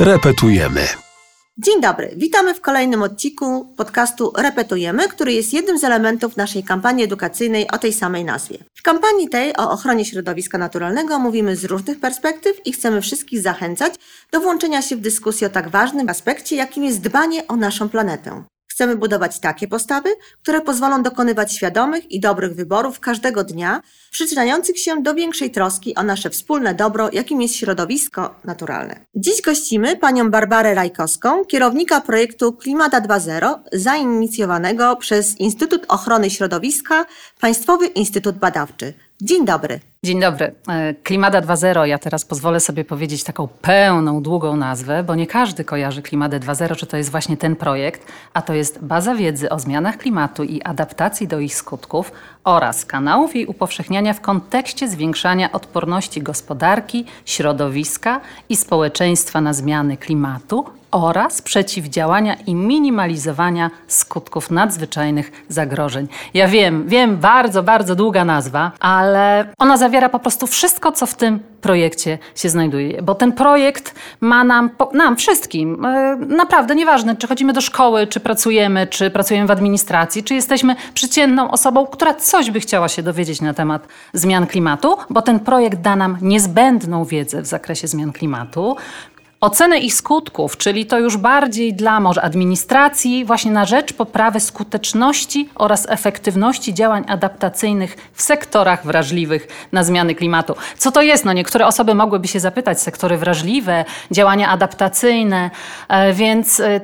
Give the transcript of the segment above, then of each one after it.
Repetujemy. Dzień dobry, witamy w kolejnym odcinku podcastu Repetujemy, który jest jednym z elementów naszej kampanii edukacyjnej o tej samej nazwie. W kampanii tej o ochronie środowiska naturalnego mówimy z różnych perspektyw i chcemy wszystkich zachęcać do włączenia się w dyskusję o tak ważnym aspekcie, jakim jest dbanie o naszą planetę. Chcemy budować takie postawy, które pozwolą dokonywać świadomych i dobrych wyborów każdego dnia, przyczyniających się do większej troski o nasze wspólne dobro, jakim jest środowisko naturalne. Dziś gościmy panią Barbarę Rajkowską, kierownika projektu Klimata 2.0, zainicjowanego przez Instytut Ochrony Środowiska, Państwowy Instytut Badawczy. Dzień dobry. Dzień dobry. E, Klimada 2.0. Ja teraz pozwolę sobie powiedzieć taką pełną, długą nazwę, bo nie każdy kojarzy Klimadę 2.0, czy to jest właśnie ten projekt, a to jest baza wiedzy o zmianach klimatu i adaptacji do ich skutków oraz kanałów jej upowszechniania w kontekście zwiększania odporności gospodarki, środowiska i społeczeństwa na zmiany klimatu oraz przeciwdziałania i minimalizowania skutków nadzwyczajnych zagrożeń. Ja wiem, wiem, bardzo, bardzo długa nazwa, ale ona zawiera po prostu wszystko, co w tym projekcie się znajduje. Bo ten projekt ma nam, nam wszystkim, e, naprawdę nieważne, czy chodzimy do szkoły, czy pracujemy, czy pracujemy w administracji, czy jesteśmy przeciętną osobą, która coś by chciała się dowiedzieć na temat zmian klimatu, bo ten projekt da nam niezbędną wiedzę w zakresie zmian klimatu. Ocenę ich skutków, czyli to już bardziej dla może administracji, właśnie na rzecz poprawy skuteczności oraz efektywności działań adaptacyjnych w sektorach wrażliwych na zmiany klimatu. Co to jest? No niektóre osoby mogłyby się zapytać, sektory wrażliwe, działania adaptacyjne, e, więc e,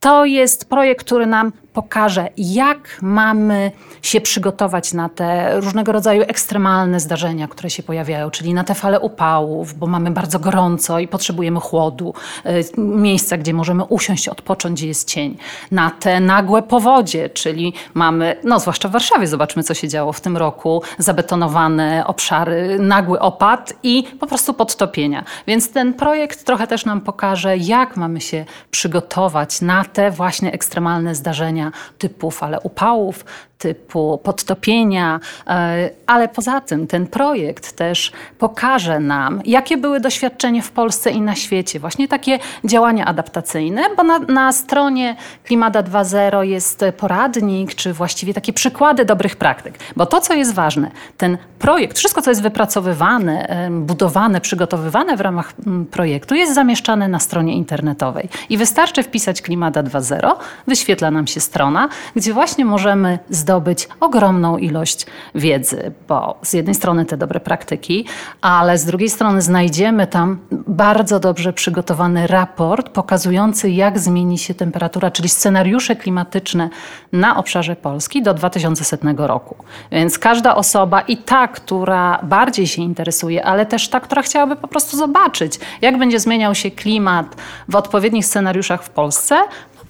to jest projekt, który nam pokaże, jak mamy się przygotować na te różnego rodzaju ekstremalne zdarzenia, które się pojawiają, czyli na te fale upałów, bo mamy bardzo gorąco i potrzebujemy chłodu, y, miejsca, gdzie możemy usiąść, odpocząć, gdzie jest cień. Na te nagłe powodzie, czyli mamy, no zwłaszcza w Warszawie, zobaczmy, co się działo w tym roku, zabetonowane obszary, nagły opad i po prostu podtopienia. Więc ten projekt trochę też nam pokaże, jak mamy się przygotować na te właśnie ekstremalne zdarzenia, typu fale upałów, typu podtopienia, e, ale poza tym ten projekt też pokaże nam, jakie były doświadczenia w Polsce i na świecie, właśnie takie działania adaptacyjne, bo na, na stronie Klimata 2.0 jest poradnik, czy właściwie takie przykłady dobrych praktyk. Bo to, co jest ważne, ten projekt, wszystko, co jest wypracowywane, budowane, przygotowywane w ramach projektu, jest zamieszczane na stronie internetowej. I wystarczy wpisać Klimata 2.0, wyświetla nam się strona, gdzie właśnie możemy zdobyć ogromną ilość wiedzy, bo z jednej strony te dobre praktyki, ale z drugiej strony znajdziemy tam bardzo dobrze przygotowany raport pokazujący, jak zmieni się temperatura, czyli scenariusze klimatyczne na obszarze Polski do 2100 roku. Więc każda osoba i ta, która bardziej się interesuje, ale też ta, która chciałaby po prostu zobaczyć, jak będzie zmieniał się klimat w odpowiednich scenariuszach w Polsce,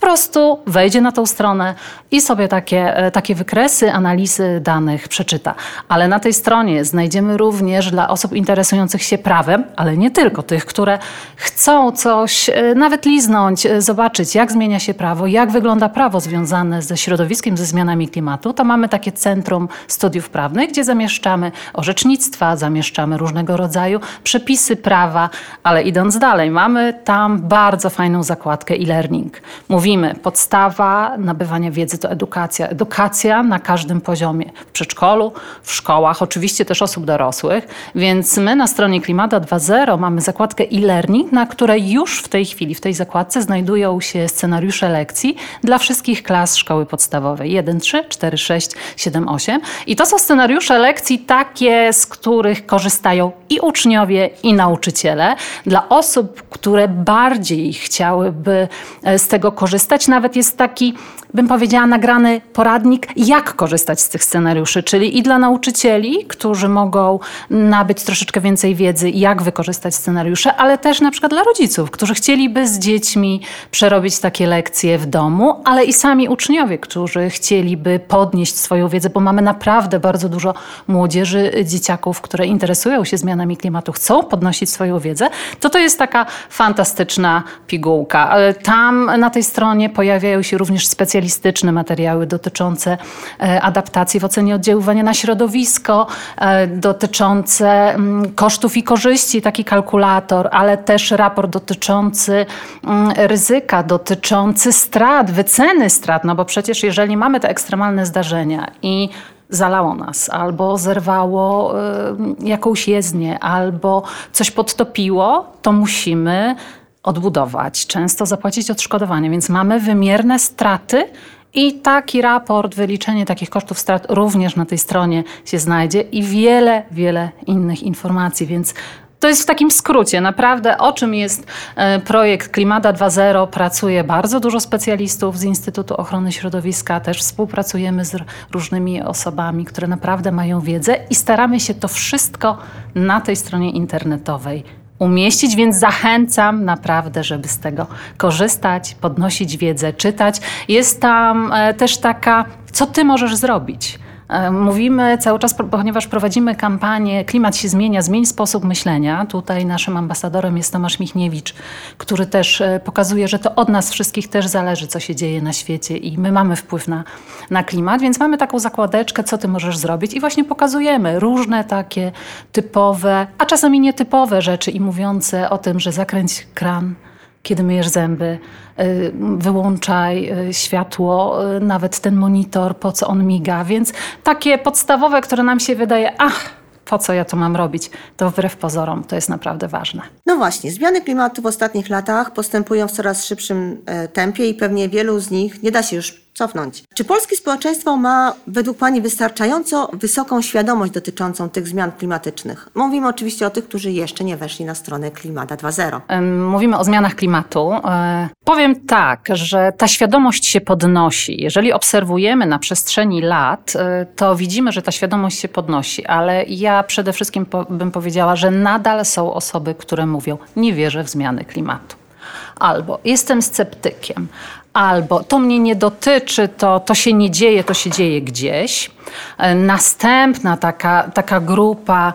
po prostu wejdzie na tą stronę i sobie takie, e, takie wykresy, analizy danych przeczyta. Ale na tej stronie znajdziemy również dla osób interesujących się prawem, ale nie tylko tych, które chcą coś e, nawet liznąć, e, zobaczyć, jak zmienia się prawo, jak wygląda prawo związane ze środowiskiem, ze zmianami klimatu. To mamy takie centrum studiów prawnych, gdzie zamieszczamy orzecznictwa, zamieszczamy różnego rodzaju przepisy prawa, ale idąc dalej, mamy tam bardzo fajną zakładkę e-learning. Mówimy mówimy, podstawa nabywania wiedzy to edukacja. Edukacja na każdym poziomie. W przedszkolu, w szkołach, oczywiście też osób dorosłych. Więc my na stronie Klimata 2.0 mamy zakładkę e-learning, na której już w tej chwili, w tej zakładce znajdują się scenariusze lekcji dla wszystkich klas szkoły podstawowej. 1, 3, 4, 6, 7, 8. I to są scenariusze lekcji takie, z których korzystają i uczniowie, i nauczyciele. Dla osób, które bardziej chciałyby e, z tego korzystać, korzystać. Nawet jest taki, bym powiedziała, nagrany poradnik, jak korzystać z tych scenariuszy, czyli i dla nauczycieli, którzy mogą nabyć troszeczkę więcej wiedzy, jak wykorzystać scenariusze, ale też na przykład dla rodziców, którzy chcieliby z dziećmi przerobić takie lekcje w domu, ale i sami uczniowie, którzy chcieliby podnieść swoją wiedzę, bo mamy naprawdę bardzo dużo młodzieży, dzieciaków, które interesują się zmianami klimatu, chcą podnosić swoją wiedzę, to to jest taka fantastyczna pigułka. E, tam na tej stronie pojawiają się również specjalistyczne materiały dotyczące e, adaptacji w ocenie oddziaływania na środowisko, e, dotyczące mm, kosztów i korzyści, taki kalkulator, ale też raport dotyczący mm, ryzyka, dotyczący strat, wyceny strat, no bo przecież jeżeli mamy te ekstremalne zdarzenia i zalało nas, albo zerwało y, jakąś jezdnię, albo coś podtopiło, to musimy odbudować, często zapłacić odszkodowanie. Więc mamy wymierne straty. I taki raport, wyliczenie takich kosztów strat również na tej stronie się znajdzie i wiele, wiele innych informacji, więc to jest w takim skrócie, naprawdę o czym jest e, projekt Klimata 2.0. Pracuje bardzo dużo specjalistów z Instytutu Ochrony Środowiska, też współpracujemy z różnymi osobami, które naprawdę mają wiedzę i staramy się to wszystko na tej stronie internetowej umieścić, więc zachęcam naprawdę, żeby z tego korzystać, podnosić wiedzę, czytać. Jest tam e, też taka, co ty możesz zrobić. Mówimy cały czas, ponieważ prowadzimy kampanię Klimat się zmienia, zmień sposób myślenia. Tutaj naszym ambasadorem jest Tomasz Michniewicz, który też e, pokazuje, że to od nas wszystkich też zależy, co się dzieje na świecie i my mamy wpływ na, na klimat, więc mamy taką zakładeczkę, co ty możesz zrobić i właśnie pokazujemy różne takie typowe, a czasami nietypowe rzeczy i mówiące o tym, że zakręć kran, kiedy myjesz zęby, y, wyłączaj y, światło, y, nawet ten monitor, po co on miga. Więc takie podstawowe, które nam się wydaje, ach, po co ja to mam robić, to wbrew pozorom to jest naprawdę ważne. No właśnie, zmiany klimatu w ostatnich latach postępują w coraz szybszym e, tempie i pewnie wielu z nich nie da się już cofnąć. Czy polskie społeczeństwo ma według Pani wystarczająco wysoką świadomość dotyczącą tych zmian klimatycznych? Mówimy oczywiście o tych, którzy jeszcze nie weszli na stronę Klimata 2.0. Mówimy o zmianach klimatu. E, powiem tak, że ta świadomość się podnosi. Jeżeli obserwujemy na przestrzeni lat, e, to widzimy, że ta świadomość się podnosi, ale ja przede wszystkim bym powiedziała, że nadal są osoby, które mówią, nie wierzę w zmiany klimatu albo jestem sceptykiem, albo to mnie nie dotyczy, to, to się nie dzieje, to się dzieje gdzieś. E, następna taka, taka grupa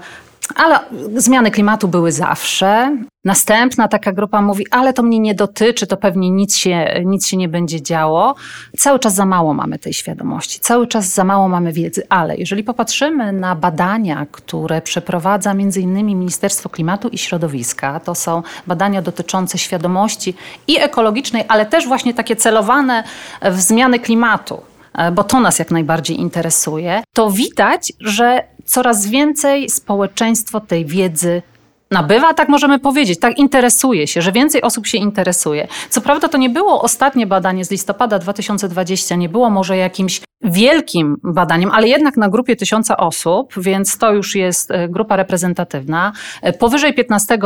ale zmiany klimatu były zawsze. Następna taka grupa mówi, ale to mnie nie dotyczy, to pewnie nic się, nic się nie będzie działo. Cały czas za mało mamy tej świadomości, cały czas za mało mamy wiedzy, ale jeżeli popatrzymy na badania, które przeprowadza między innymi Ministerstwo Klimatu i Środowiska, to są badania dotyczące świadomości i ekologicznej, ale też właśnie takie celowane w zmiany klimatu bo to nas jak najbardziej interesuje, to widać, że coraz więcej społeczeństwo tej wiedzy nabywa, tak możemy powiedzieć, tak interesuje się, że więcej osób się interesuje. Co prawda to nie było ostatnie badanie z listopada 2020, nie było może jakimś wielkim badaniem, ale jednak na grupie tysiąca osób, więc to już jest e, grupa reprezentatywna, e, powyżej 15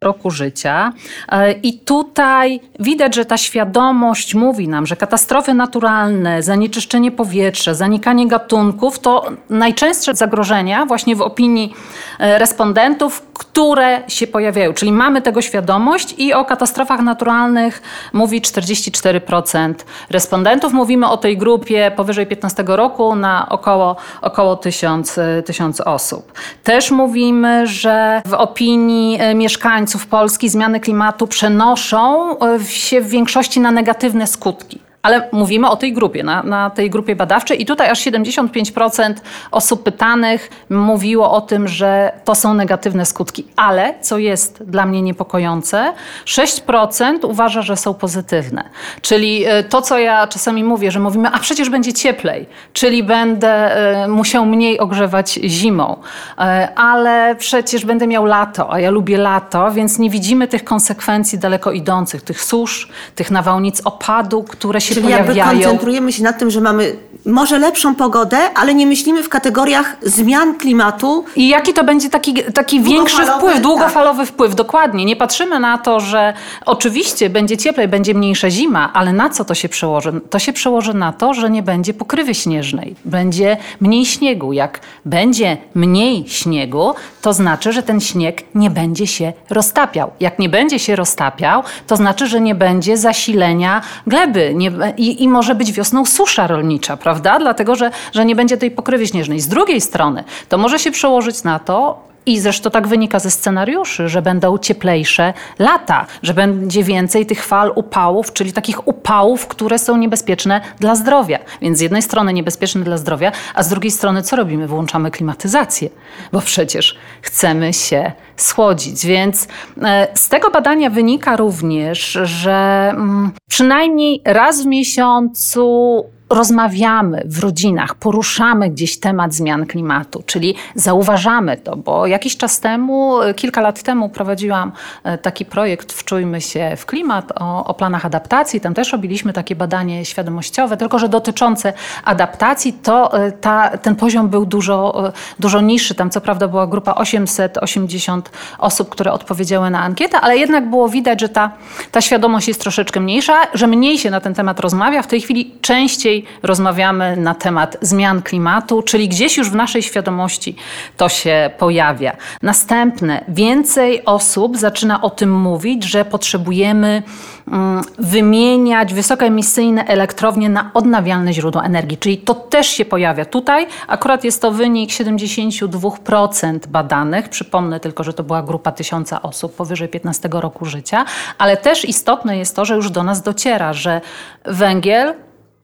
roku życia. E, I tutaj widać, że ta świadomość mówi nam, że katastrofy naturalne, zanieczyszczenie powietrza, zanikanie gatunków to najczęstsze zagrożenia właśnie w opinii respondentów, które się pojawiają. Czyli mamy tego świadomość i o katastrofach naturalnych mówi 44% respondentów. Mówimy o tej grupie powyżej 15 2015 roku na około, około 1000, 1000 osób. Też mówimy, że w opinii e, mieszkańców Polski zmiany klimatu przenoszą e, się w większości na negatywne skutki. Ale mówimy o tej grupie, na, na, tej grupie badawczej i tutaj aż 75% osób pytanych mówiło o tym, że to są negatywne skutki. Ale, co jest dla mnie niepokojące, 6% uważa, że są pozytywne. Czyli e, to, co ja czasami mówię, że mówimy, a przecież będzie cieplej, czyli będę e, musiał mniej ogrzewać zimą, e, ale przecież będę miał lato, a ja lubię lato, więc nie widzimy tych konsekwencji daleko idących, tych susz, tych nawałnic opadu, które się Czyli pojawiają. jakby koncentrujemy się na tym, że mamy może lepszą pogodę, ale nie myślimy w kategoriach zmian klimatu. I jaki to będzie taki, taki większy wpływ, tak. długofalowy tak. wpływ, dokładnie. Nie patrzymy na to, że oczywiście będzie cieplej, będzie mniejsza zima, ale na co to się przełoży? To się przełoży na to, że nie będzie pokrywy śnieżnej, będzie mniej śniegu. Jak będzie mniej śniegu, to znaczy, że ten śnieg nie będzie się roztapiał. Jak nie będzie się roztapiał, to znaczy, że nie będzie zasilenia gleby nie, i, i może być wiosną susza rolnicza, prawda? Dlatego, że, że nie będzie tej pokrywy śnieżnej. Z drugiej strony, to może się przełożyć na to, I zresztą tak wynika ze scenariuszy, że będą cieplejsze lata, że będzie więcej tych fal upałów, czyli takich upałów, które są niebezpieczne dla zdrowia. Więc z jednej strony niebezpieczne dla zdrowia, a z drugiej strony co robimy? Wyłączamy klimatyzację, bo przecież chcemy się schłodzić. Więc e, z tego badania wynika również, że mm, przynajmniej raz w miesiącu rozmawiamy w rodzinach, poruszamy gdzieś temat zmian klimatu, czyli zauważamy to, bo jakiś czas temu, kilka lat temu prowadziłam e, taki projekt Wczujmy się w klimat o, o planach adaptacji. Tam też robiliśmy takie badanie świadomościowe, tylko że dotyczące adaptacji, to e, ta, ten poziom był dużo, e, dużo niższy. Tam co prawda była grupa 880 osób, które odpowiedziały na ankietę, ale jednak było widać, że ta, ta świadomość jest troszeczkę mniejsza, że mniej się na ten temat rozmawia. W tej chwili częściej rozmawiamy na temat zmian klimatu, czyli gdzieś już w naszej świadomości to się pojawia. Następne, więcej osób zaczyna o tym mówić, że potrzebujemy mm, wymieniać wysokoemisyjne elektrownie na odnawialne źródła energii, czyli to też się pojawia tutaj. Akurat jest to wynik 72% badanych. Przypomnę tylko, że to była grupa tysiąca osób powyżej 15 roku życia, ale też istotne jest to, że już do nas dociera, że węgiel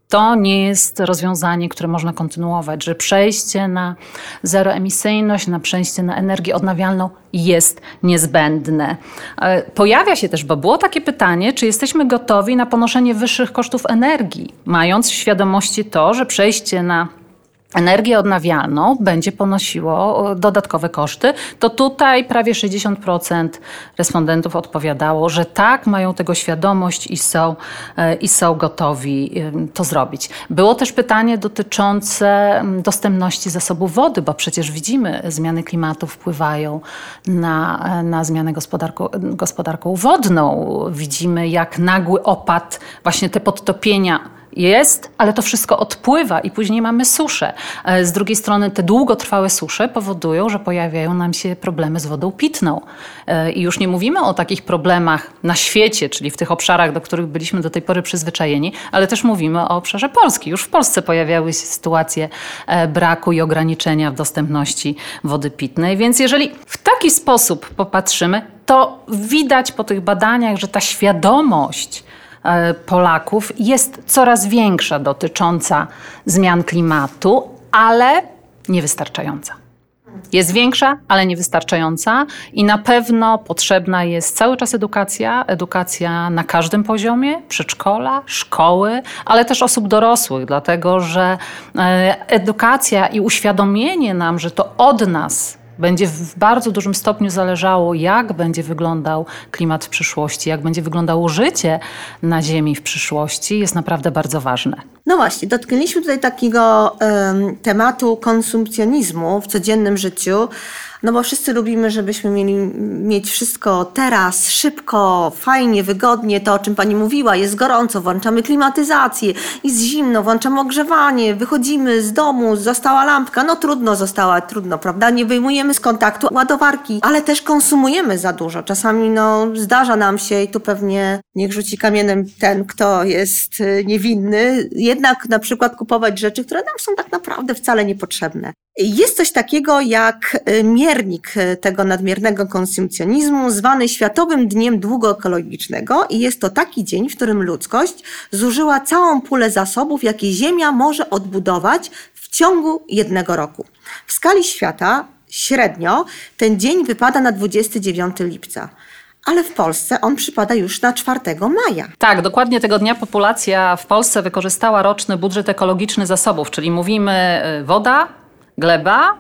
to nie jest rozwiązanie, które można kontynuować, że przejście na zeroemisyjność, na przejście na energię odnawialną jest niezbędne. E, pojawia się też, bo było takie pytanie, czy jesteśmy gotowi na ponoszenie wyższych kosztów energii, mając w świadomości to, że przejście na energię odnawialną będzie ponosiło dodatkowe koszty, to tutaj prawie 60% respondentów odpowiadało, że tak, mają tego świadomość i są, e, i są gotowi to zrobić. Było też pytanie dotyczące dostępności zasobów wody, bo przecież widzimy, zmiany klimatu wpływają na, e, na zmianę gospodarką wodną. Widzimy, jak nagły opad, właśnie te podtopienia jest, ale to wszystko odpływa i później mamy suszę. E, z drugiej strony te długotrwałe susze powodują, że pojawiają nam się problemy z wodą pitną. E, I już nie mówimy o takich problemach na świecie, czyli w tych obszarach, do których byliśmy do tej pory przyzwyczajeni, ale też mówimy o obszarze Polski. Już w Polsce pojawiały się sytuacje e, braku i ograniczenia w dostępności wody pitnej. Więc jeżeli w taki sposób popatrzymy, to widać po tych badaniach, że ta świadomość, Polaków jest coraz większa dotycząca zmian klimatu, ale niewystarczająca. Jest większa, ale niewystarczająca i na pewno potrzebna jest cały czas edukacja, edukacja na każdym poziomie, przedszkola, szkoły, ale też osób dorosłych, dlatego że e, edukacja i uświadomienie nam, że to od nas będzie w bardzo dużym stopniu zależało, jak będzie wyglądał klimat w przyszłości, jak będzie wyglądało życie na Ziemi w przyszłości, jest naprawdę bardzo ważne. No właśnie, dotknęliśmy tutaj takiego um, tematu konsumpcjonizmu w codziennym życiu. No bo wszyscy lubimy, żebyśmy mieli mieć wszystko teraz, szybko, fajnie, wygodnie, to o czym Pani mówiła, jest gorąco, włączamy klimatyzację, jest zimno, włączamy ogrzewanie, wychodzimy z domu, została lampka, no trudno została, trudno, prawda? Nie wyjmujemy z kontaktu ładowarki, ale też konsumujemy za dużo. Czasami no zdarza nam się i tu pewnie niech rzuci kamieniem ten, kto jest y, niewinny, jednak na przykład kupować rzeczy, które nam są tak naprawdę wcale niepotrzebne. Jest coś takiego jak y, miernik y, tego nadmiernego konsumpcjonizmu, zwany Światowym Dniem Długoekologicznego i jest to taki dzień, w którym ludzkość zużyła całą pulę zasobów, jakie Ziemia może odbudować w ciągu jednego roku. W skali świata średnio ten dzień wypada na 29 lipca ale w Polsce on przypada już na 4 maja. Tak, dokładnie tego dnia populacja w Polsce wykorzystała roczny budżet ekologiczny zasobów, czyli mówimy y, woda, gleba,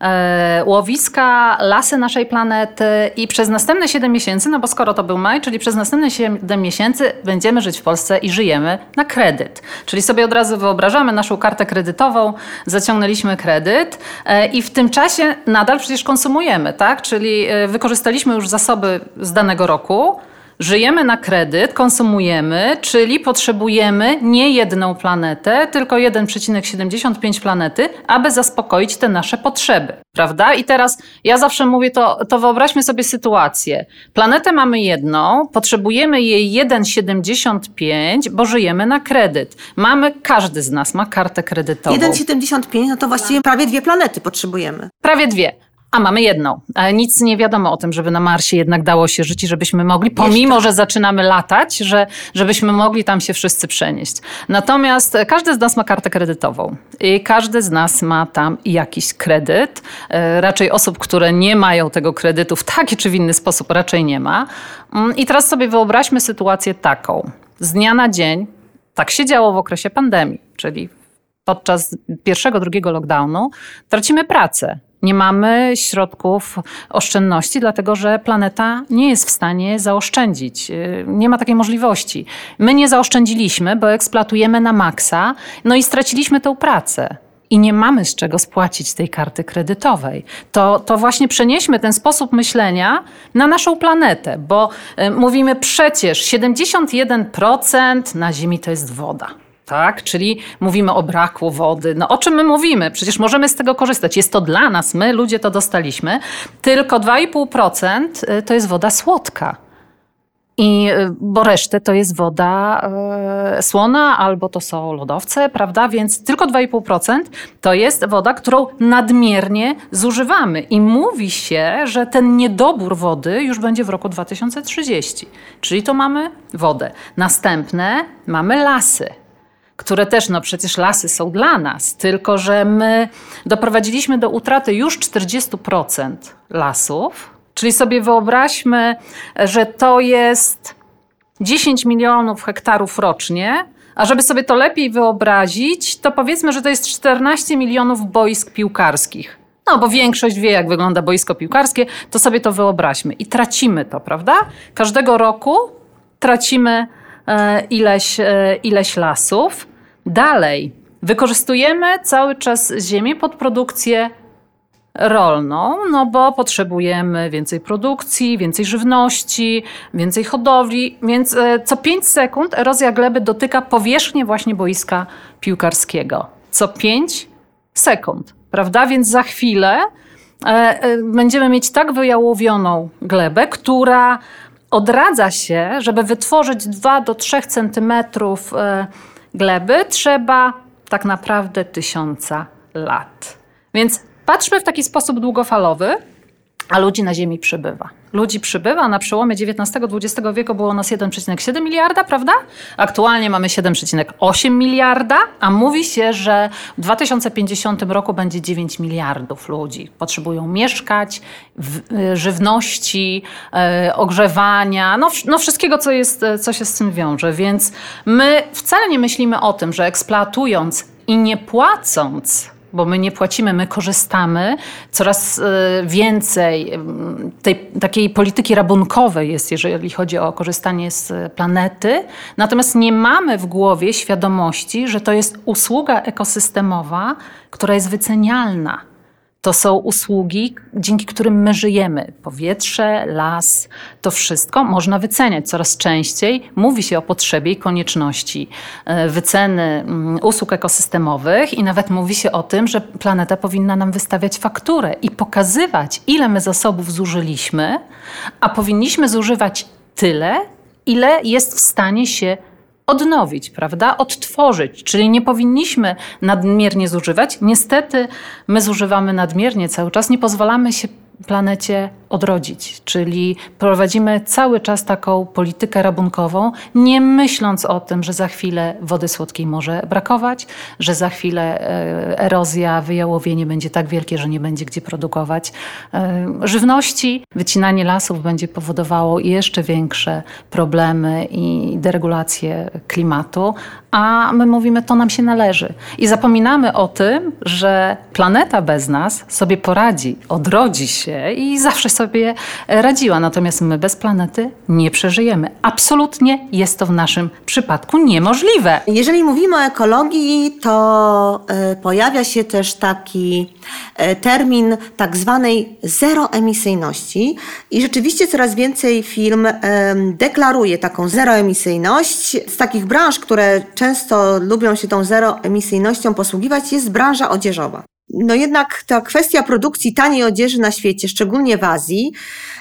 e, łowiska, lasy naszej planety i przez następne 7 miesięcy, no bo skoro to był maj, czyli przez następne 7 miesięcy będziemy żyć w Polsce i żyjemy na kredyt. Czyli sobie od razu wyobrażamy naszą kartę kredytową, zaciągnęliśmy kredyt e, i w tym czasie nadal przecież konsumujemy, tak? Czyli e, wykorzystaliśmy już zasoby z danego roku, Żyjemy na kredyt, konsumujemy, czyli potrzebujemy nie jedną planetę, tylko 1,75 planety, aby zaspokoić te nasze potrzeby. Prawda? I teraz ja zawsze mówię to, to wyobraźmy sobie sytuację. Planetę mamy jedną, potrzebujemy jej 1,75, bo żyjemy na kredyt. Mamy, każdy z nas ma kartę kredytową. 1,75 no to właściwie prawie dwie planety potrzebujemy. Prawie dwie. A mamy jedną. Nic nie wiadomo o tym, żeby na Marsie jednak dało się żyć i żebyśmy mogli, pomimo że zaczynamy latać, że, żebyśmy mogli tam się wszyscy przenieść. Natomiast każdy z nas ma kartę kredytową i każdy z nas ma tam jakiś kredyt. E, raczej osób, które nie mają tego kredytu w taki czy w inny sposób raczej nie ma. Mm, I teraz sobie wyobraźmy sytuację taką. Z dnia na dzień tak się działo w okresie pandemii, czyli podczas pierwszego, drugiego lockdownu tracimy pracę nie mamy środków oszczędności, dlatego że planeta nie jest w stanie zaoszczędzić. Y, nie ma takiej możliwości. My nie zaoszczędziliśmy, bo eksploatujemy na maksa, no i straciliśmy tę pracę i nie mamy z czego spłacić tej karty kredytowej. To, to właśnie przenieśmy ten sposób myślenia na naszą planetę, bo y, mówimy przecież 71% na Ziemi to jest woda tak? Czyli mówimy o braku wody. No o czym my mówimy? Przecież możemy z tego korzystać. Jest to dla nas, my ludzie to dostaliśmy. Tylko 2,5% y, to jest woda słodka. I, y, bo resztę to jest woda e, słona albo to są lodowce, prawda? Więc tylko 2,5% to jest woda, którą nadmiernie zużywamy. I mówi się, że ten niedobór wody już będzie w roku 2030. Czyli to mamy wodę. Następne mamy lasy które też, no przecież lasy są dla nas, tylko że my doprowadziliśmy do utraty już 40% lasów. Czyli sobie wyobraźmy, że to jest 10 milionów hektarów rocznie, a żeby sobie to lepiej wyobrazić, to powiedzmy, że to jest 14 milionów boisk piłkarskich. No, bo większość wie, jak wygląda boisko piłkarskie, to sobie to wyobraźmy. I tracimy to, prawda? Każdego roku tracimy ileś, e, ileś lasów. Dalej, wykorzystujemy cały czas ziemię pod produkcję rolną, no bo potrzebujemy więcej produkcji, więcej żywności, więcej hodowli, więc e, co 5 sekund erozja gleby dotyka powierzchnię właśnie boiska piłkarskiego. Co 5 sekund, prawda? Więc za chwilę będziemy mieć tak wyjałowioną glebę, która odradza się, żeby wytworzyć 2 do 3 centymetrów e, gleby, trzeba tak naprawdę tysiąca lat. Więc patrzmy w taki sposób długofalowy, a ludzi na Ziemi przybywa ludzi przybywa. Na przełomie XIX-XX wieku było nas 1,7 miliarda, prawda? Aktualnie mamy 7,8 miliarda, a mówi się, że w 2050 roku będzie 9 miliardów ludzi. Potrzebują mieszkać, y, żywności, yy, ogrzewania, no, no wszystkiego, co, jest, co się z tym wiąże. Więc my wcale nie myślimy o tym, że eksploatując i nie płacąc bo my nie płacimy, my korzystamy. Coraz e, więcej tej takiej polityki rabunkowej jest, jeżeli chodzi o korzystanie z planety. Natomiast nie mamy w głowie świadomości, że to jest usługa ekosystemowa, która jest wycenialna. To są usługi, dzięki którym my żyjemy. Powietrze, las, to wszystko można wyceniać. Coraz częściej mówi się o potrzebie i konieczności e, wyceny mm, usług ekosystemowych i nawet mówi się o tym, że planeta powinna nam wystawiać fakturę i pokazywać, ile my zasobów zużyliśmy, a powinniśmy zużywać tyle, ile jest w stanie się odnowić, prawda? Odtworzyć, czyli nie powinniśmy nadmiernie zużywać. Niestety my zużywamy nadmiernie cały czas, nie pozwalamy się planecie odrodzić, czyli prowadzimy cały czas taką politykę rabunkową, nie myśląc o tym, że za chwilę wody słodkiej może brakować, że za chwilę e, erozja, wyjałowienie będzie tak wielkie, że nie będzie gdzie produkować e, żywności. Wycinanie lasów będzie powodowało jeszcze większe problemy i deregulację klimatu, a my mówimy, to nam się należy. I zapominamy o tym, że planeta bez nas sobie poradzi, odrodzi się i zawsze sobie radziła. Natomiast my bez planety nie przeżyjemy. Absolutnie jest to w naszym przypadku niemożliwe. Jeżeli mówimy o ekologii, to y, pojawia się też taki y, termin tak zwanej zeroemisyjności i rzeczywiście coraz więcej firm deklaruje taką zeroemisyjność. Z takich branż, które często lubią się tą zeroemisyjnością posługiwać, jest branża odzieżowa. no jednak ta kwestia produkcji taniej odzieży na świecie, szczególnie w Azji,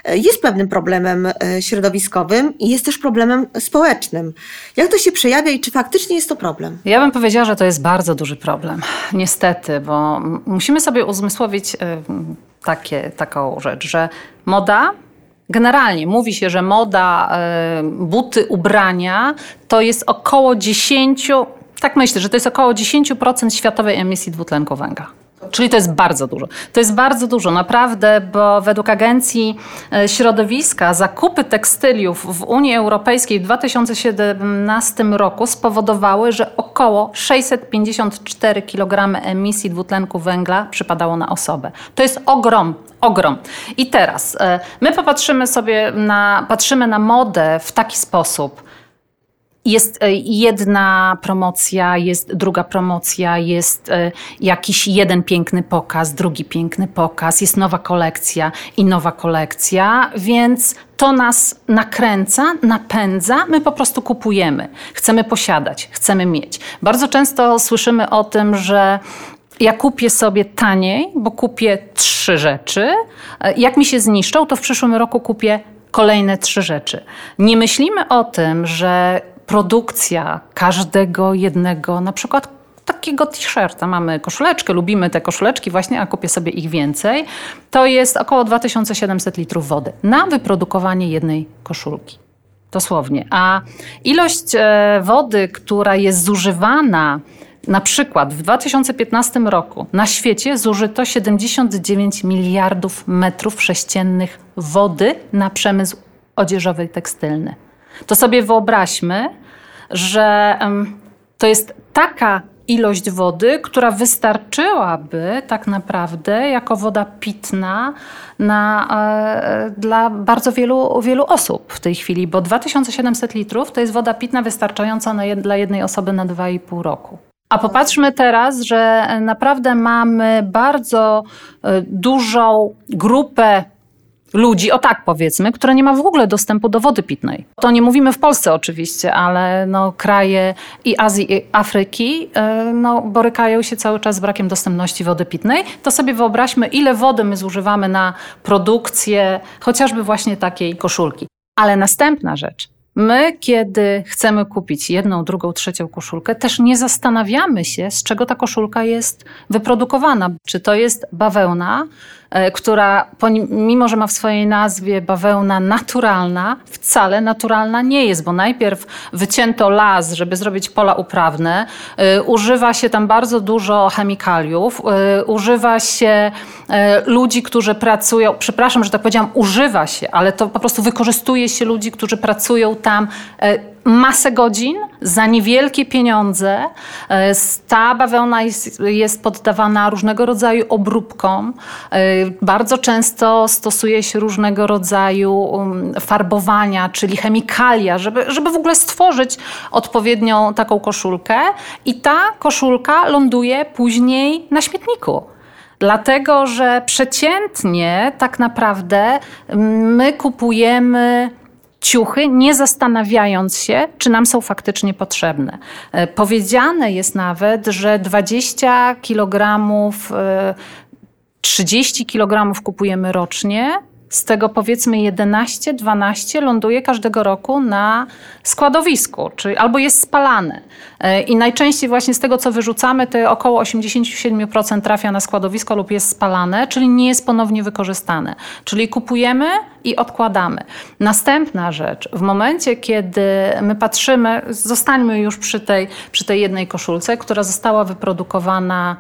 jest pewnym problemem środowiskowym i jest też problemem społecznym. Jak to się przejawia i czy faktycznie jest to problem? Ja bym powiedziała, że to jest bardzo duży problem. Niestety, bo musimy sobie uzmysłowić takie, taką rzecz, że moda Generalnie mówi się, że moda, e, buty, ubrania to jest około 10, tak myślę, że to jest około 10% światowej emisji dwutlenku węgla. Czyli to jest bardzo dużo. To jest bardzo dużo, naprawdę, bo według Agencji e, Środowiska zakupy tekstyliów w Unii Europejskiej w 2017 roku spowodowały, że około 654 kg emisji dwutlenku węgla przypadało na osobę. To jest ogrom, ogrom. I teraz e, my popatrzymy sobie na, patrzymy na modę w taki sposób, jest e, jedna promocja, jest druga promocja, jest e, jakiś jeden piękny pokaz, drugi piękny pokaz, jest nowa kolekcja i nowa kolekcja, więc to nas nakręca, napędza, my po prostu kupujemy. Chcemy posiadać, chcemy mieć. Bardzo często słyszymy o tym, że ja kupię sobie taniej, bo kupię trzy rzeczy. E, jak mi się zniszczą, to w przyszłym roku kupię kolejne trzy rzeczy. Nie myślimy o tym, że produkcja każdego jednego, na przykład takiego t-shirta. Mamy koszuleczkę, lubimy te koszuleczki właśnie, a kupię sobie ich więcej. To jest około 2700 litrów wody na wyprodukowanie jednej koszulki. Dosłownie. A ilość e, wody, która jest zużywana na przykład w 2015 roku na świecie zużyto 79 miliardów metrów sześciennych wody na przemysł odzieżowy i tekstylny. To sobie wyobraźmy, że to jest taka ilość wody, która wystarczyłaby tak naprawdę jako woda pitna na, e, dla bardzo wielu, wielu osób w tej chwili, bo 2700 litrów to jest woda pitna wystarczająca na, dla jednej osoby na 2,5 roku. A popatrzmy teraz, że naprawdę mamy bardzo e, dużą grupę ludzi, o tak powiedzmy, które nie ma w ogóle dostępu do wody pitnej. To nie mówimy w Polsce oczywiście, ale no, kraje i Azji, i Afryki e, no, borykają się cały czas z brakiem dostępności wody pitnej. To sobie wyobraźmy, ile wody my zużywamy na produkcję chociażby właśnie takiej koszulki. Ale następna rzecz. My, kiedy chcemy kupić jedną, drugą, trzecią koszulkę, też nie zastanawiamy się, z czego ta koszulka jest wyprodukowana. Czy to jest bawełna, która mimo, że ma w swojej nazwie bawełna naturalna, wcale naturalna nie jest, bo najpierw wycięto las, żeby zrobić pola uprawne, e, używa się tam bardzo dużo chemikaliów, e, używa się ludzi, którzy pracują, przepraszam, że tak powiedziałam, używa się, ale to po prostu wykorzystuje się ludzi, którzy pracują tam masę godzin za niewielkie pieniądze. E, ta bawełna jest, jest poddawana różnego rodzaju obróbkom. E, bardzo często stosuje się różnego rodzaju um, farbowania, czyli chemikalia, żeby, żeby w ogóle stworzyć odpowiednią taką koszulkę. I ta koszulka ląduje później na śmietniku. Dlatego, że przeciętnie tak naprawdę my kupujemy ciuchy, nie zastanawiając się, czy nam są faktycznie potrzebne. E, powiedziane jest nawet, że 20 kg, 30 kg kupujemy rocznie, z tego powiedzmy 11-12 ląduje każdego roku na składowisku, czyli albo jest spalane. I najczęściej właśnie z tego, co wyrzucamy, to około 87% trafia na składowisko lub jest spalane, czyli nie jest ponownie wykorzystane. Czyli kupujemy i odkładamy. Następna rzecz, w momencie, kiedy my patrzymy, zostańmy już przy tej, przy tej jednej koszulce, która została wyprodukowana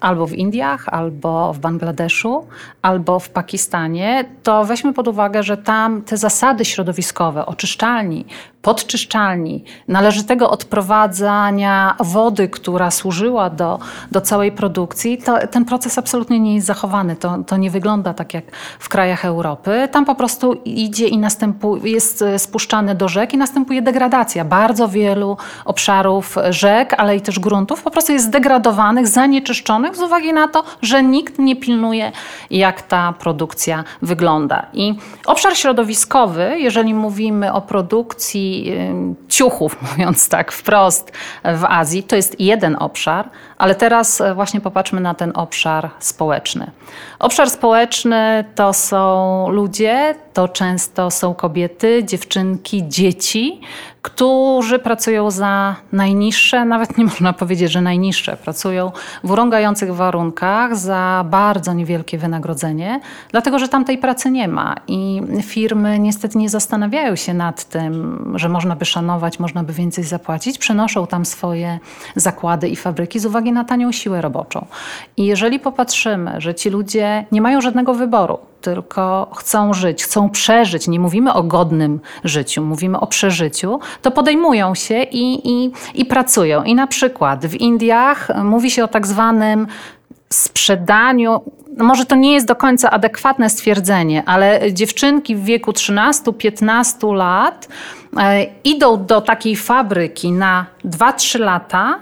albo w Indiach, albo w Bangladeszu, albo w Pakistanie, to weźmy pod uwagę, że tam te zasady środowiskowe, oczyszczalni, podczyszczalni, należytego odprowadzania wody, która służyła do, do całej produkcji, to, ten proces absolutnie nie jest zachowany. To, to nie wygląda tak jak w krajach Europy. Tam po prostu idzie i następuje, jest spuszczany do rzek i następuje degradacja. Bardzo wielu obszarów rzek, ale i też gruntów po prostu jest zdegradowanych, zanieczyszczonych z uwagi na to, że nikt nie pilnuje, jak ta produkcja wygląda. I obszar środowiskowy, jeżeli mówimy o produkcji produkcji ciuchów, mówiąc tak wprost, w Azji. To jest jeden obszar, ale teraz e, właśnie popatrzmy na ten obszar społeczny. Obszar społeczny to są ludzie, to często są kobiety, dziewczynki, dzieci, którzy pracują za najniższe, nawet nie można powiedzieć, że najniższe, pracują w urągających warunkach za bardzo niewielkie wynagrodzenie, dlatego że tam tej pracy nie ma i firmy niestety nie zastanawiają się nad tym, że można by szanować, można by więcej zapłacić, przenoszą tam swoje zakłady i fabryki z uwagi na tanią siłę roboczą. I jeżeli popatrzymy, że ci ludzie nie mają żadnego wyboru, tylko chcą żyć, chcą przeżyć, nie mówimy o godnym życiu, mówimy o przeżyciu, to podejmują się i, i, i pracują. I na przykład w Indiach mówi się o tak zwanym sprzedaniu, no może to nie jest do końca adekwatne stwierdzenie, ale dziewczynki w wieku 13-15 lat e, idą do takiej fabryki na 2-3 lata,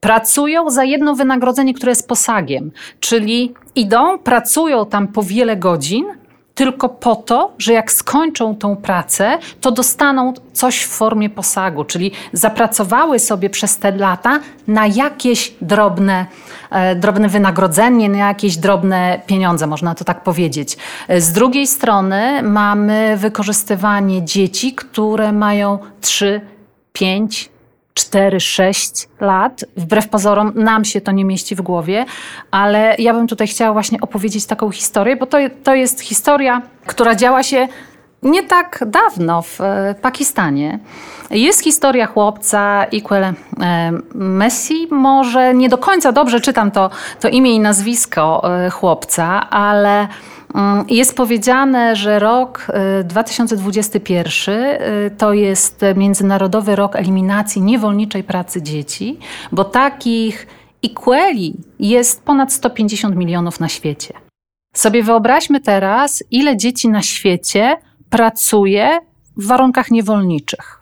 pracują za jedno wynagrodzenie, które jest posagiem, czyli idą, pracują tam po wiele godzin, tylko po to, że jak skończą tą pracę, to dostaną coś w formie posagu, czyli zapracowały sobie przez te lata na jakieś drobne, e, drobne wynagrodzenie, na jakieś drobne pieniądze, można to tak powiedzieć. E, z drugiej strony mamy wykorzystywanie dzieci, które mają 3, 5, 4-6 lat. Wbrew pozorom nam się to nie mieści w głowie, ale ja bym tutaj chciała właśnie opowiedzieć taką historię, bo to, to jest historia, która działa się nie tak dawno w e, Pakistanie. Jest historia chłopca Iquel e, Messi. Może nie do końca dobrze czytam to, to imię i nazwisko e, chłopca, ale jest powiedziane, że rok 2021 y, y, to jest Międzynarodowy Rok Eliminacji Niewolniczej Pracy Dzieci, bo takich equali jest ponad 150 milionów na świecie. Sobie wyobraźmy teraz, ile dzieci na świecie pracuje w warunkach niewolniczych.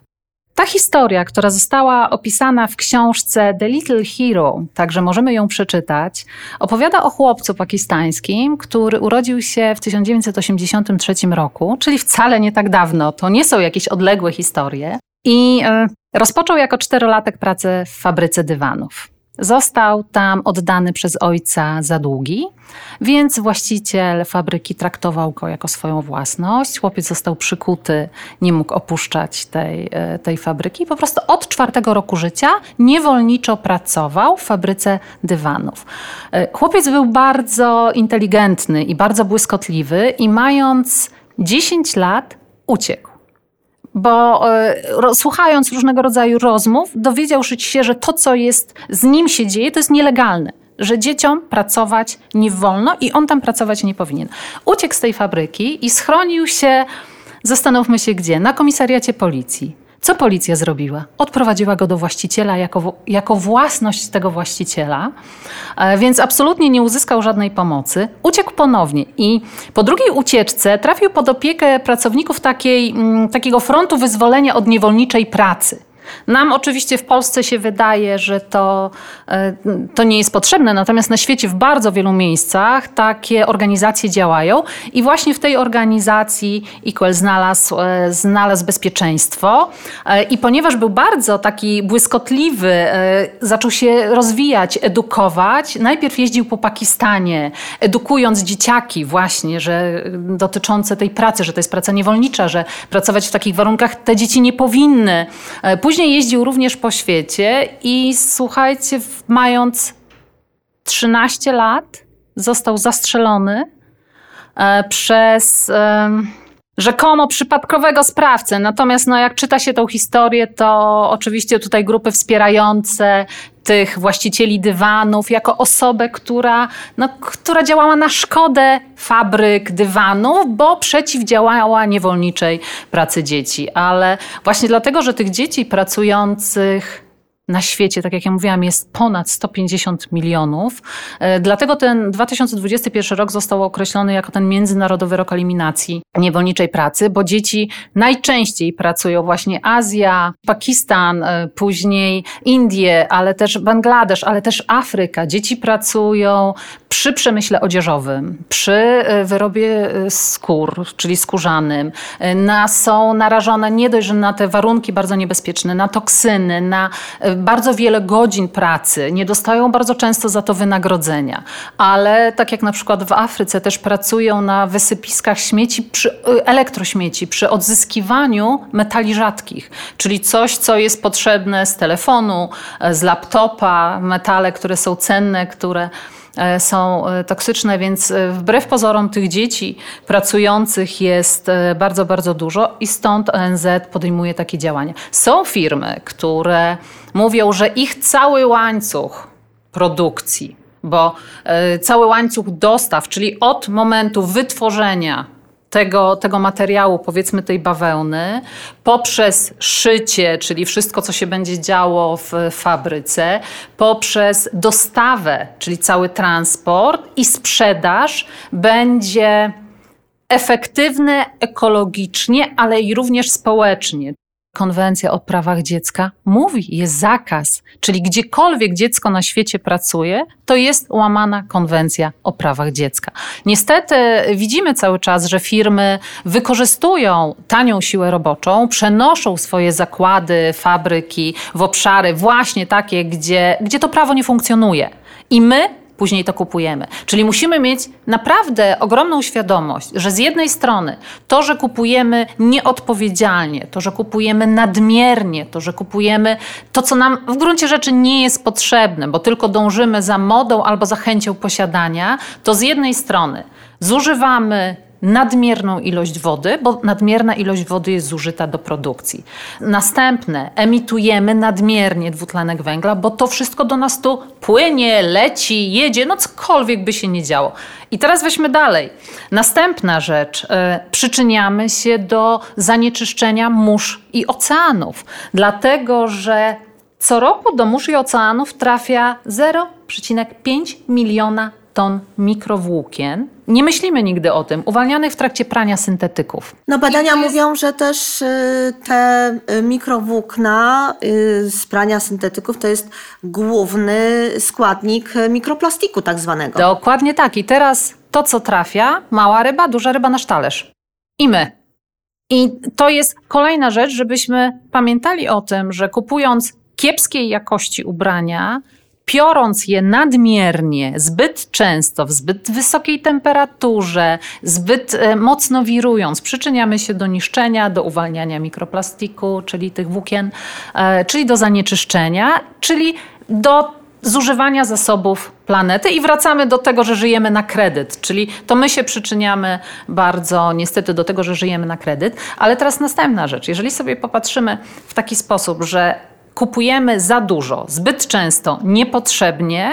Ta historia, która została opisana w książce The Little Hero, także możemy ją przeczytać, opowiada o chłopcu pakistańskim, który urodził się w 1983 roku, czyli wcale nie tak dawno. To nie są jakieś odległe historie. I e, rozpoczął jako czterolatek pracę w fabryce dywanów. Został tam oddany przez ojca za długi, więc właściciel fabryki traktował go jako swoją własność. Chłopiec został przykuty, nie mógł opuszczać tej, e, tej fabryki po prostu od czwartego roku życia niewolniczo pracował w fabryce dywanów. E, chłopiec był bardzo inteligentny i bardzo błyskotliwy i mając 10 lat uciekł bo e, słuchając różnego rodzaju rozmów, dowiedział się, że to, co jest z nim się dzieje, to jest nielegalne. Że dzieciom pracować nie wolno i on tam pracować nie powinien. Uciekł z tej fabryki i schronił się, zastanówmy się gdzie, na komisariacie policji. Co policja zrobiła? Odprowadziła go do właściciela jako, jako własność tego właściciela, e, więc absolutnie nie uzyskał żadnej pomocy. Uciekł ponownie i po drugiej ucieczce trafił pod opiekę pracowników takiej, mm, takiego frontu wyzwolenia od niewolniczej pracy. Nam oczywiście w Polsce się wydaje, że to, e, to nie jest potrzebne, natomiast na świecie w bardzo wielu miejscach takie organizacje działają i właśnie w tej organizacji Equal znalazł, e, znalazł bezpieczeństwo e, i ponieważ był bardzo taki błyskotliwy, zaczął się rozwijać, edukować. Najpierw jeździł po Pakistanie, edukując dzieciaki właśnie, że dotyczące tej pracy, że to jest praca niewolnicza, że pracować w takich warunkach te dzieci nie powinny. Później Później jeździł również po świecie i słuchajcie, mając 13 lat, został zastrzelony e, przez rzekomo przypadkowego sprawcę. Natomiast no, jak czyta się tą historię, to oczywiście tutaj grupy wspierające tych właścicieli dywanów jako osobę, która, no, która działała na szkodę fabryk dywanów, bo przeciwdziałała niewolniczej pracy dzieci. Ale właśnie dlatego, że tych dzieci pracujących na świecie, tak jak ja mówiłam, jest ponad 150 milionów. E, dlatego ten 2021 rok został określony jako ten Międzynarodowy Rok Eliminacji Niewolniczej Pracy, bo dzieci najczęściej pracują właśnie Azja, Pakistan, e, później Indie, ale też Bangladesz, ale też Afryka. Dzieci pracują przy przemyśle odzieżowym, przy e, wyrobie skór, czyli skórzanym. Na, są narażone nie dość, że na te warunki bardzo niebezpieczne, na toksyny, na bardzo wiele godzin pracy, nie dostają bardzo często za to wynagrodzenia, ale tak jak na przykład w Afryce też pracują na wysypiskach śmieci, przy, y, elektrośmieci, przy odzyskiwaniu metali rzadkich, czyli coś, co jest potrzebne z telefonu, e, z laptopa, metale, które są cenne, które E, są e, toksyczne, więc wbrew pozorom tych dzieci pracujących jest bardzo, bardzo dużo i stąd ONZ podejmuje takie działania. Są firmy, które mówią, że ich cały łańcuch produkcji, bo cały łańcuch dostaw, czyli od momentu wytworzenia tego, tego materiału, powiedzmy tej bawełny, poprzez szycie, czyli wszystko, co się będzie działo w fabryce, poprzez dostawę, czyli cały transport i sprzedaż będzie efektywne ekologicznie, ale i również społecznie konwencja o prawach dziecka mówi, jest zakaz, czyli gdziekolwiek dziecko na świecie pracuje, to jest łamana konwencja o prawach dziecka. Niestety widzimy cały czas, że firmy wykorzystują tanią siłę roboczą, przenoszą swoje zakłady, fabryki w obszary właśnie takie, gdzie, gdzie to prawo nie funkcjonuje. I my później to kupujemy. Czyli musimy mieć naprawdę ogromną świadomość, że z jednej strony to, że kupujemy nieodpowiedzialnie, to, że kupujemy nadmiernie, to, że kupujemy to, co nam w gruncie rzeczy nie jest potrzebne, bo tylko dążymy za modą albo za chęcią posiadania, to z jednej strony zużywamy nadmierną ilość wody, bo nadmierna ilość wody jest zużyta do produkcji. Następne, emitujemy nadmiernie dwutlenek węgla, bo to wszystko do nas tu płynie, leci, jedzie, no cokolwiek by się nie działo. I teraz weźmy dalej. Następna rzecz, e, przyczyniamy się do zanieczyszczenia mórz i oceanów, dlatego że co roku do mórz i oceanów trafia 0,5 miliona ton mikrowłókien. Nie myślimy nigdy o tym, uwalnianych w trakcie prania syntetyków. No badania jest... mówią, że też y, te y, mikrowłókna y, z prania syntetyków to jest główny składnik mikroplastiku tak zwanego. Dokładnie tak. I teraz to, co trafia, mała ryba, duża ryba nasz talerz. I my. I to jest kolejna rzecz, żebyśmy pamiętali o tym, że kupując kiepskiej jakości ubrania, piorąc je nadmiernie, zbyt często, w zbyt wysokiej temperaturze, zbyt e, mocno wirując, przyczyniamy się do niszczenia, do uwalniania mikroplastiku, czyli tych włókien, e, czyli do zanieczyszczenia, czyli do zużywania zasobów planety i wracamy do tego, że żyjemy na kredyt, czyli to my się przyczyniamy bardzo niestety do tego, że żyjemy na kredyt. Ale teraz następna rzecz. Jeżeli sobie popatrzymy w taki sposób, że kupujemy za dużo, zbyt często, niepotrzebnie,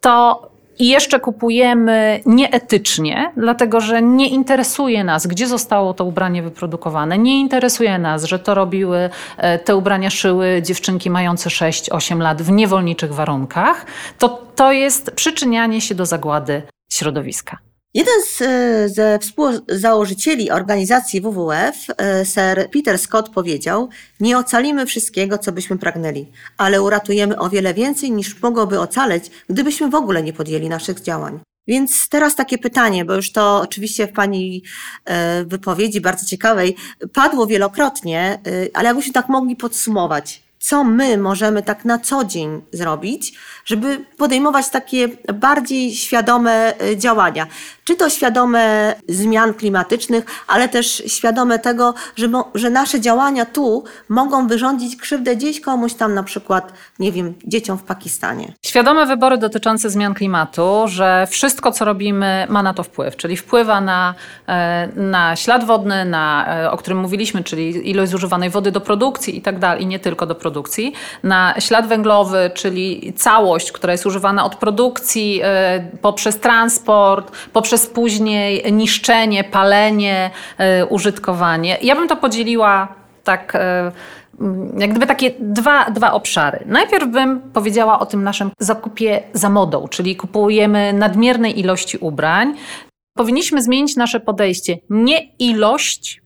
to i jeszcze kupujemy nieetycznie, dlatego że nie interesuje nas, gdzie zostało to ubranie wyprodukowane. Nie interesuje nas, że to robiły, e, te ubrania szyły dziewczynki mające 6-8 lat w niewolniczych warunkach. To, to jest przyczynianie się do zagłady środowiska. Jeden z, e, ze współzałożycieli organizacji WWF, e, Sir Peter Scott, powiedział: Nie ocalimy wszystkiego, co byśmy pragnęli, ale uratujemy o wiele więcej niż mogłoby ocaleć, gdybyśmy w ogóle nie podjęli naszych działań. Więc teraz takie pytanie, bo już to oczywiście w Pani e, wypowiedzi bardzo ciekawej padło wielokrotnie, ale jakbyśmy tak mogli podsumować, co my możemy tak na co dzień zrobić, żeby podejmować takie bardziej świadome e, działania. Czy to świadome zmian klimatycznych, ale też świadome tego, że, że nasze działania tu mogą wyrządzić krzywdę gdzieś komuś tam, na przykład, nie wiem, dzieciom w Pakistanie. Świadome wybory dotyczące zmian klimatu, że wszystko, co robimy, ma na to wpływ, czyli wpływa na, e, na ślad wodny, na, e, o którym mówiliśmy, czyli ilość zużywanej wody do produkcji i tak dalej, i nie tylko do produkcji, na ślad węglowy, czyli całość, całość, która jest używana od produkcji e, poprzez transport, poprzez później niszczenie, palenie, e, użytkowanie. Ja bym to podzieliła tak e, mm, jak gdyby takie dwa, dwa obszary. Najpierw bym powiedziała o tym naszym zakupie za modą, czyli kupujemy nadmiernej ilości ubrań. Powinniśmy zmienić nasze podejście. Nie ilość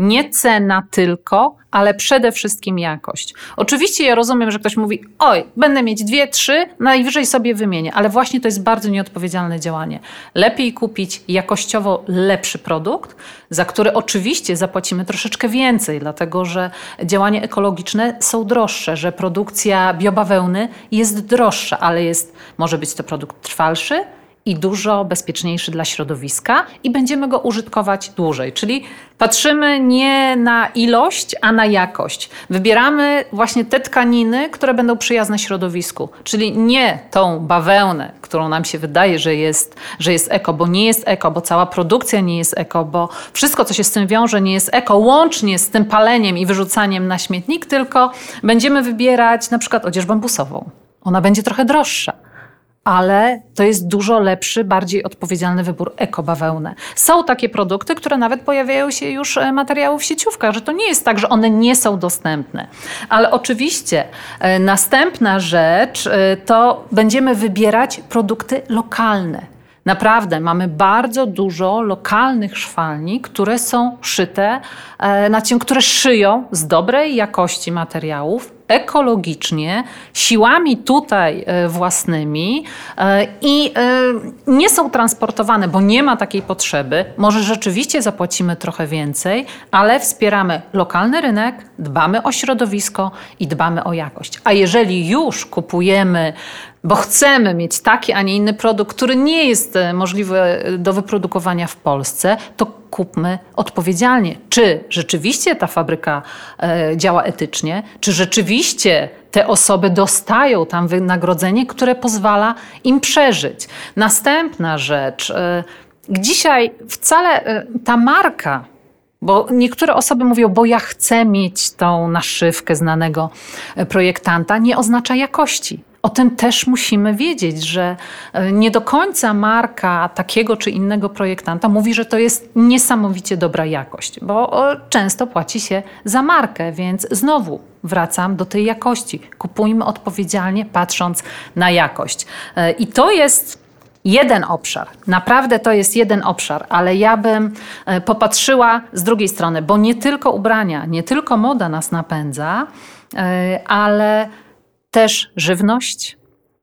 nie cena tylko, ale przede wszystkim jakość. Oczywiście ja rozumiem, że ktoś mówi, oj, będę mieć dwie, trzy, najwyżej sobie wymienię, ale właśnie to jest bardzo nieodpowiedzialne działanie. Lepiej kupić jakościowo lepszy produkt, za który oczywiście zapłacimy troszeczkę więcej, dlatego że działania ekologiczne są droższe, że produkcja biobawełny jest droższa, ale jest, może być to produkt trwalszy, i dużo bezpieczniejszy dla środowiska i będziemy go użytkować dłużej. Czyli patrzymy nie na ilość, a na jakość. Wybieramy właśnie te tkaniny, które będą przyjazne środowisku, czyli nie tą bawełnę, którą nam się wydaje, że jest, że jest eko, bo nie jest eko, bo cała produkcja nie jest eko, bo wszystko, co się z tym wiąże, nie jest eko, łącznie z tym paleniem i wyrzucaniem na śmietnik, tylko będziemy wybierać na przykład odzież bambusową. Ona będzie trochę droższa ale to jest dużo lepszy, bardziej odpowiedzialny wybór ekobawełnę. Są takie produkty, które nawet pojawiają się już e, materiały w sieciówkach, że to nie jest tak, że one nie są dostępne. Ale oczywiście e, następna rzecz e, to będziemy wybierać produkty lokalne. Naprawdę mamy bardzo dużo lokalnych szwalni, które są szyte, na które szyją z dobrej jakości materiałów, ekologicznie, siłami tutaj e, własnymi e, i e, nie są transportowane, bo nie ma takiej potrzeby. Może rzeczywiście zapłacimy trochę więcej, ale wspieramy lokalny rynek, dbamy o środowisko i dbamy o jakość. A jeżeli już kupujemy bo chcemy mieć taki, a nie inny produkt, który nie jest możliwy do wyprodukowania w Polsce, to kupmy odpowiedzialnie. Czy rzeczywiście ta fabryka e, działa etycznie? Czy rzeczywiście te osoby dostają tam wynagrodzenie, które pozwala im przeżyć? Następna rzecz. E, dzisiaj wcale e, ta marka bo niektóre osoby mówią, bo ja chcę mieć tą naszywkę znanego projektanta, nie oznacza jakości. O tym też musimy wiedzieć, że e, nie do końca marka takiego czy innego projektanta mówi, że to jest niesamowicie dobra jakość, bo często płaci się za markę, więc znowu wracam do tej jakości. Kupujmy odpowiedzialnie, patrząc na jakość. E, I to jest jeden obszar. Naprawdę to jest jeden obszar, ale ja bym e, popatrzyła z drugiej strony, bo nie tylko ubrania, nie tylko moda nas napędza, ale też żywność,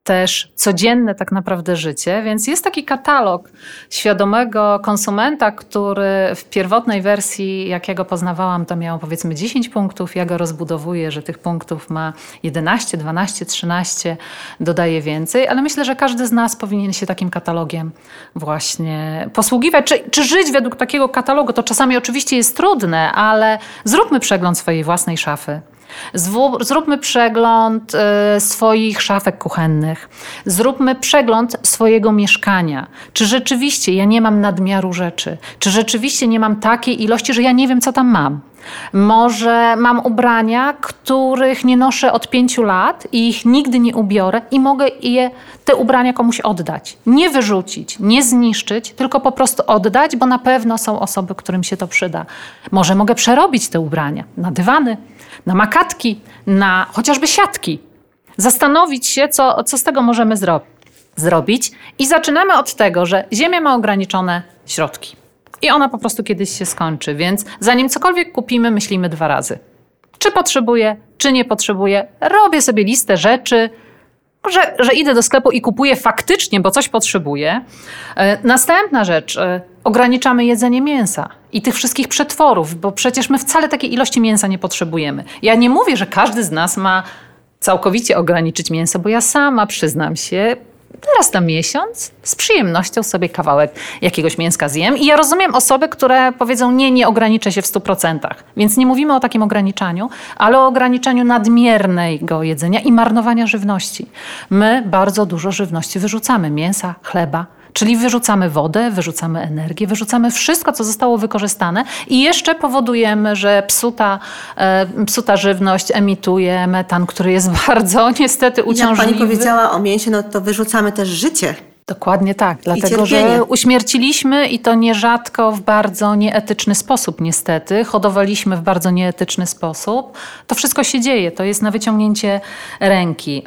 też codzienne tak naprawdę życie, więc jest taki katalog świadomego konsumenta, który w pierwotnej wersji, jak ja go poznawałam, to miał powiedzmy 10 punktów. Ja go rozbudowuję, że tych punktów ma 11, 12, 13, dodaję więcej, ale myślę, że każdy z nas powinien się takim katalogiem właśnie posługiwać. Czy, czy żyć według takiego katalogu, to czasami oczywiście jest trudne, ale zróbmy przegląd swojej własnej szafy. Zróbmy przegląd e, swoich szafek kuchennych. Zróbmy przegląd swojego mieszkania. Czy rzeczywiście ja nie mam nadmiaru rzeczy? Czy rzeczywiście nie mam takiej ilości, że ja nie wiem, co tam mam? Może mam ubrania, których nie noszę od pięciu lat i ich nigdy nie ubiorę i mogę je, te ubrania komuś oddać. Nie wyrzucić, nie zniszczyć, tylko po prostu oddać, bo na pewno są osoby, którym się to przyda. Może mogę przerobić te ubrania na dywany, na makatki, na chociażby siatki. Zastanowić się, co, co z tego możemy zro zrobić. I zaczynamy od tego, że Ziemia ma ograniczone środki. I ona po prostu kiedyś się skończy, więc zanim cokolwiek kupimy, myślimy dwa razy. Czy potrzebuję, czy nie potrzebuję. Robię sobie listę rzeczy, że, że idę do sklepu i kupuję faktycznie, bo coś potrzebuję. E, następna rzecz, e, ograniczamy jedzenie mięsa i tych wszystkich przetworów, bo przecież my wcale takiej ilości mięsa nie potrzebujemy. Ja nie mówię, że każdy z nas ma całkowicie ograniczyć mięso, bo ja sama przyznam się, teraz na miesiąc z przyjemnością sobie kawałek jakiegoś mięska zjem. I ja rozumiem osoby, które powiedzą, nie, nie ograniczę się w 100%. Więc nie mówimy o takim ograniczaniu, ale o ograniczaniu nadmiernego jedzenia i marnowania żywności. My bardzo dużo żywności wyrzucamy, mięsa, chleba, Czyli wyrzucamy wodę, wyrzucamy energię, wyrzucamy wszystko, co zostało wykorzystane i jeszcze powodujemy, że psuta, e, psuta żywność emituje metan, który jest bardzo niestety uciążliwy. Jak pani powiedziała o mięsie, no to wyrzucamy też życie. Dokładnie tak, dlatego że uśmierciliśmy i to nierzadko w bardzo nieetyczny sposób, niestety. Hodowaliśmy w bardzo nieetyczny sposób. To wszystko się dzieje, to jest na wyciągnięcie ręki.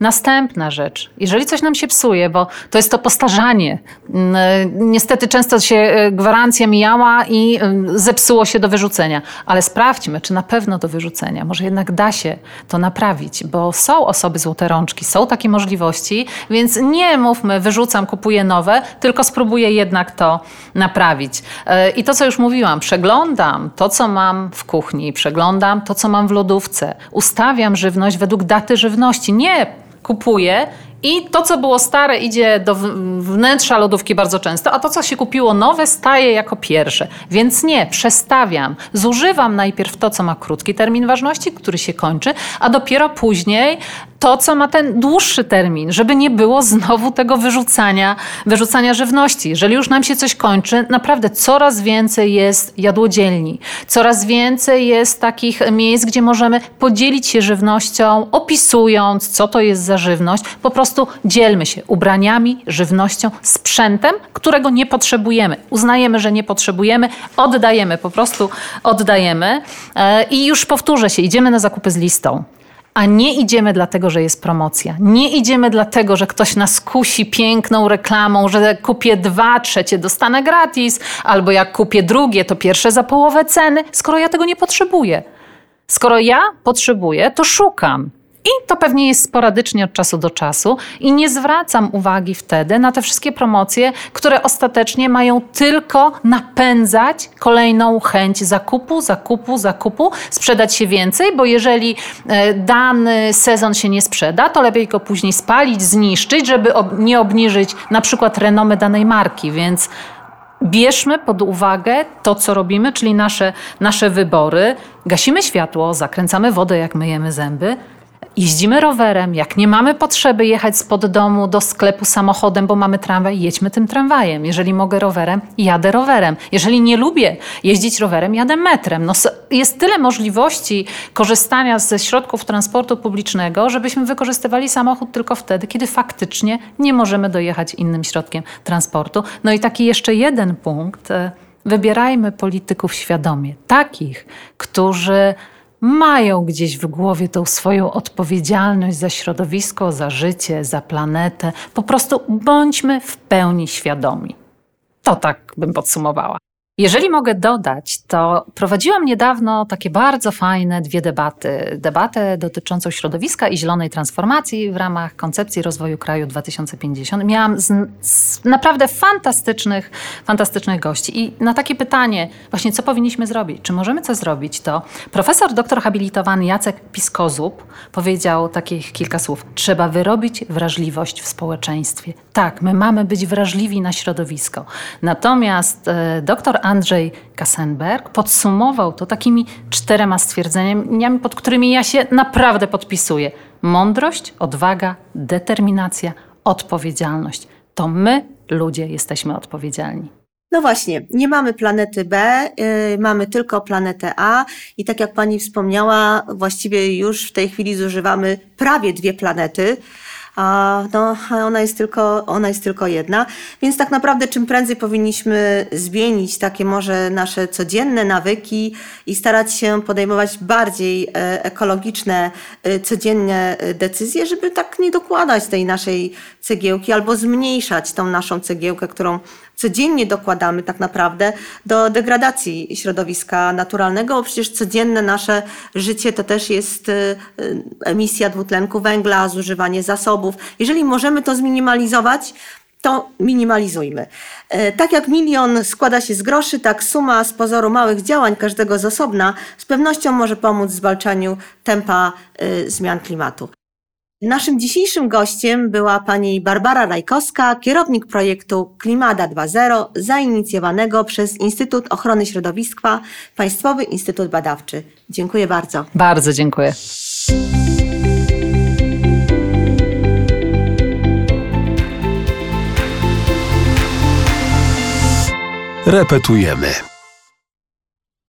Następna rzecz, jeżeli coś nam się psuje, bo to jest to postarzanie. Mm, e, niestety często się e, gwarancja mijała i mm, zepsuło się do wyrzucenia, ale sprawdźmy, czy na pewno do wyrzucenia. Może jednak da się to naprawić, bo są osoby złote rączki, są takie możliwości, więc nie mówmy, wyrzucam, kupuję nowe, tylko spróbuję jednak to naprawić. E, I to, co już mówiłam, przeglądam to, co mam w kuchni, przeglądam to, co mam w lodówce, ustawiam żywność według daty żywności. Nie kupuję i to, co było stare, idzie do wnętrza lodówki bardzo często, a to, co się kupiło nowe, staje jako pierwsze. Więc nie, przestawiam. Zużywam najpierw to, co ma krótki termin ważności, który się kończy, a dopiero później to, co ma ten dłuższy termin, żeby nie było znowu tego wyrzucania, wyrzucania żywności. Jeżeli już nam się coś kończy, naprawdę coraz więcej jest jadłodzielni, coraz więcej jest takich miejsc, gdzie możemy podzielić się żywnością, opisując, co to jest za żywność. Po prostu dzielmy się ubraniami, żywnością, sprzętem, którego nie potrzebujemy. Uznajemy, że nie potrzebujemy, oddajemy, po prostu oddajemy. E, I już powtórzę się, idziemy na zakupy z listą a nie idziemy dlatego, że jest promocja. Nie idziemy dlatego, że ktoś nas kusi piękną reklamą, że kupię dwa, trzecie dostanę gratis, albo jak kupię drugie, to pierwsze za połowę ceny, skoro ja tego nie potrzebuję. Skoro ja potrzebuję, to szukam. I to pewnie jest sporadycznie od czasu do czasu. I nie zwracam uwagi wtedy na te wszystkie promocje, które ostatecznie mają tylko napędzać kolejną chęć zakupu, zakupu, zakupu, sprzedać się więcej, bo jeżeli e, dany sezon się nie sprzeda, to lepiej go później spalić, zniszczyć, żeby nie obniżyć na przykład renomy danej marki, więc bierzmy pod uwagę to, co robimy, czyli nasze, nasze wybory. Gasimy światło, zakręcamy wodę, jak myjemy zęby, Jeździmy rowerem, jak nie mamy potrzeby jechać spod domu do sklepu samochodem, bo mamy tramwaj, jedźmy tym tramwajem. Jeżeli mogę rowerem, jadę rowerem. Jeżeli nie lubię jeździć rowerem, jadę metrem. No, jest tyle możliwości korzystania ze środków transportu publicznego, żebyśmy wykorzystywali samochód tylko wtedy, kiedy faktycznie nie możemy dojechać innym środkiem transportu. No i taki jeszcze jeden punkt. E, wybierajmy polityków świadomie, takich, którzy mają gdzieś w głowie tą swoją odpowiedzialność za środowisko, za życie, za planetę. Po prostu bądźmy w pełni świadomi. To tak bym podsumowała. Jeżeli mogę dodać, to prowadziłam niedawno takie bardzo fajne dwie debaty. Debatę dotyczącą środowiska i zielonej transformacji w ramach koncepcji rozwoju kraju 2050. Miałam z, z naprawdę fantastycznych, fantastycznych gości. I na takie pytanie, właśnie co powinniśmy zrobić? Czy możemy coś zrobić? To profesor doktor habilitowany Jacek Piskozub powiedział takich kilka słów. Trzeba wyrobić wrażliwość w społeczeństwie. Tak, my mamy być wrażliwi na środowisko. Natomiast e, doktor Andrzej Kassenberg podsumował to takimi czterema stwierdzeniami, pod którymi ja się naprawdę podpisuję. Mądrość, odwaga, determinacja, odpowiedzialność. To my, ludzie, jesteśmy odpowiedzialni. No właśnie, nie mamy planety B, yy, mamy tylko planetę A i tak jak pani wspomniała, właściwie już w tej chwili zużywamy prawie dwie planety a no, ona, jest tylko, ona jest tylko jedna. Więc tak naprawdę czym prędzej powinniśmy zmienić takie może nasze codzienne nawyki i starać się podejmować bardziej e, ekologiczne, e, codzienne e, decyzje, żeby tak nie dokładać tej naszej cegiełki albo zmniejszać tą naszą cegiełkę, którą codziennie dokładamy tak naprawdę do degradacji środowiska naturalnego, bo przecież codzienne nasze życie to też jest y, y, emisja dwutlenku węgla, zużywanie zasobów. Jeżeli możemy to zminimalizować, to minimalizujmy. E, tak jak milion składa się z groszy, tak suma z pozoru małych działań każdego z osobna z pewnością może pomóc w zwalczaniu tempa y, zmian klimatu. Naszym dzisiejszym gościem była pani Barbara Rajkowska, kierownik projektu Klimada 2.0 zainicjowanego przez Instytut Ochrony Środowiska, Państwowy Instytut Badawczy. Dziękuję bardzo. Bardzo dziękuję. Repetujemy.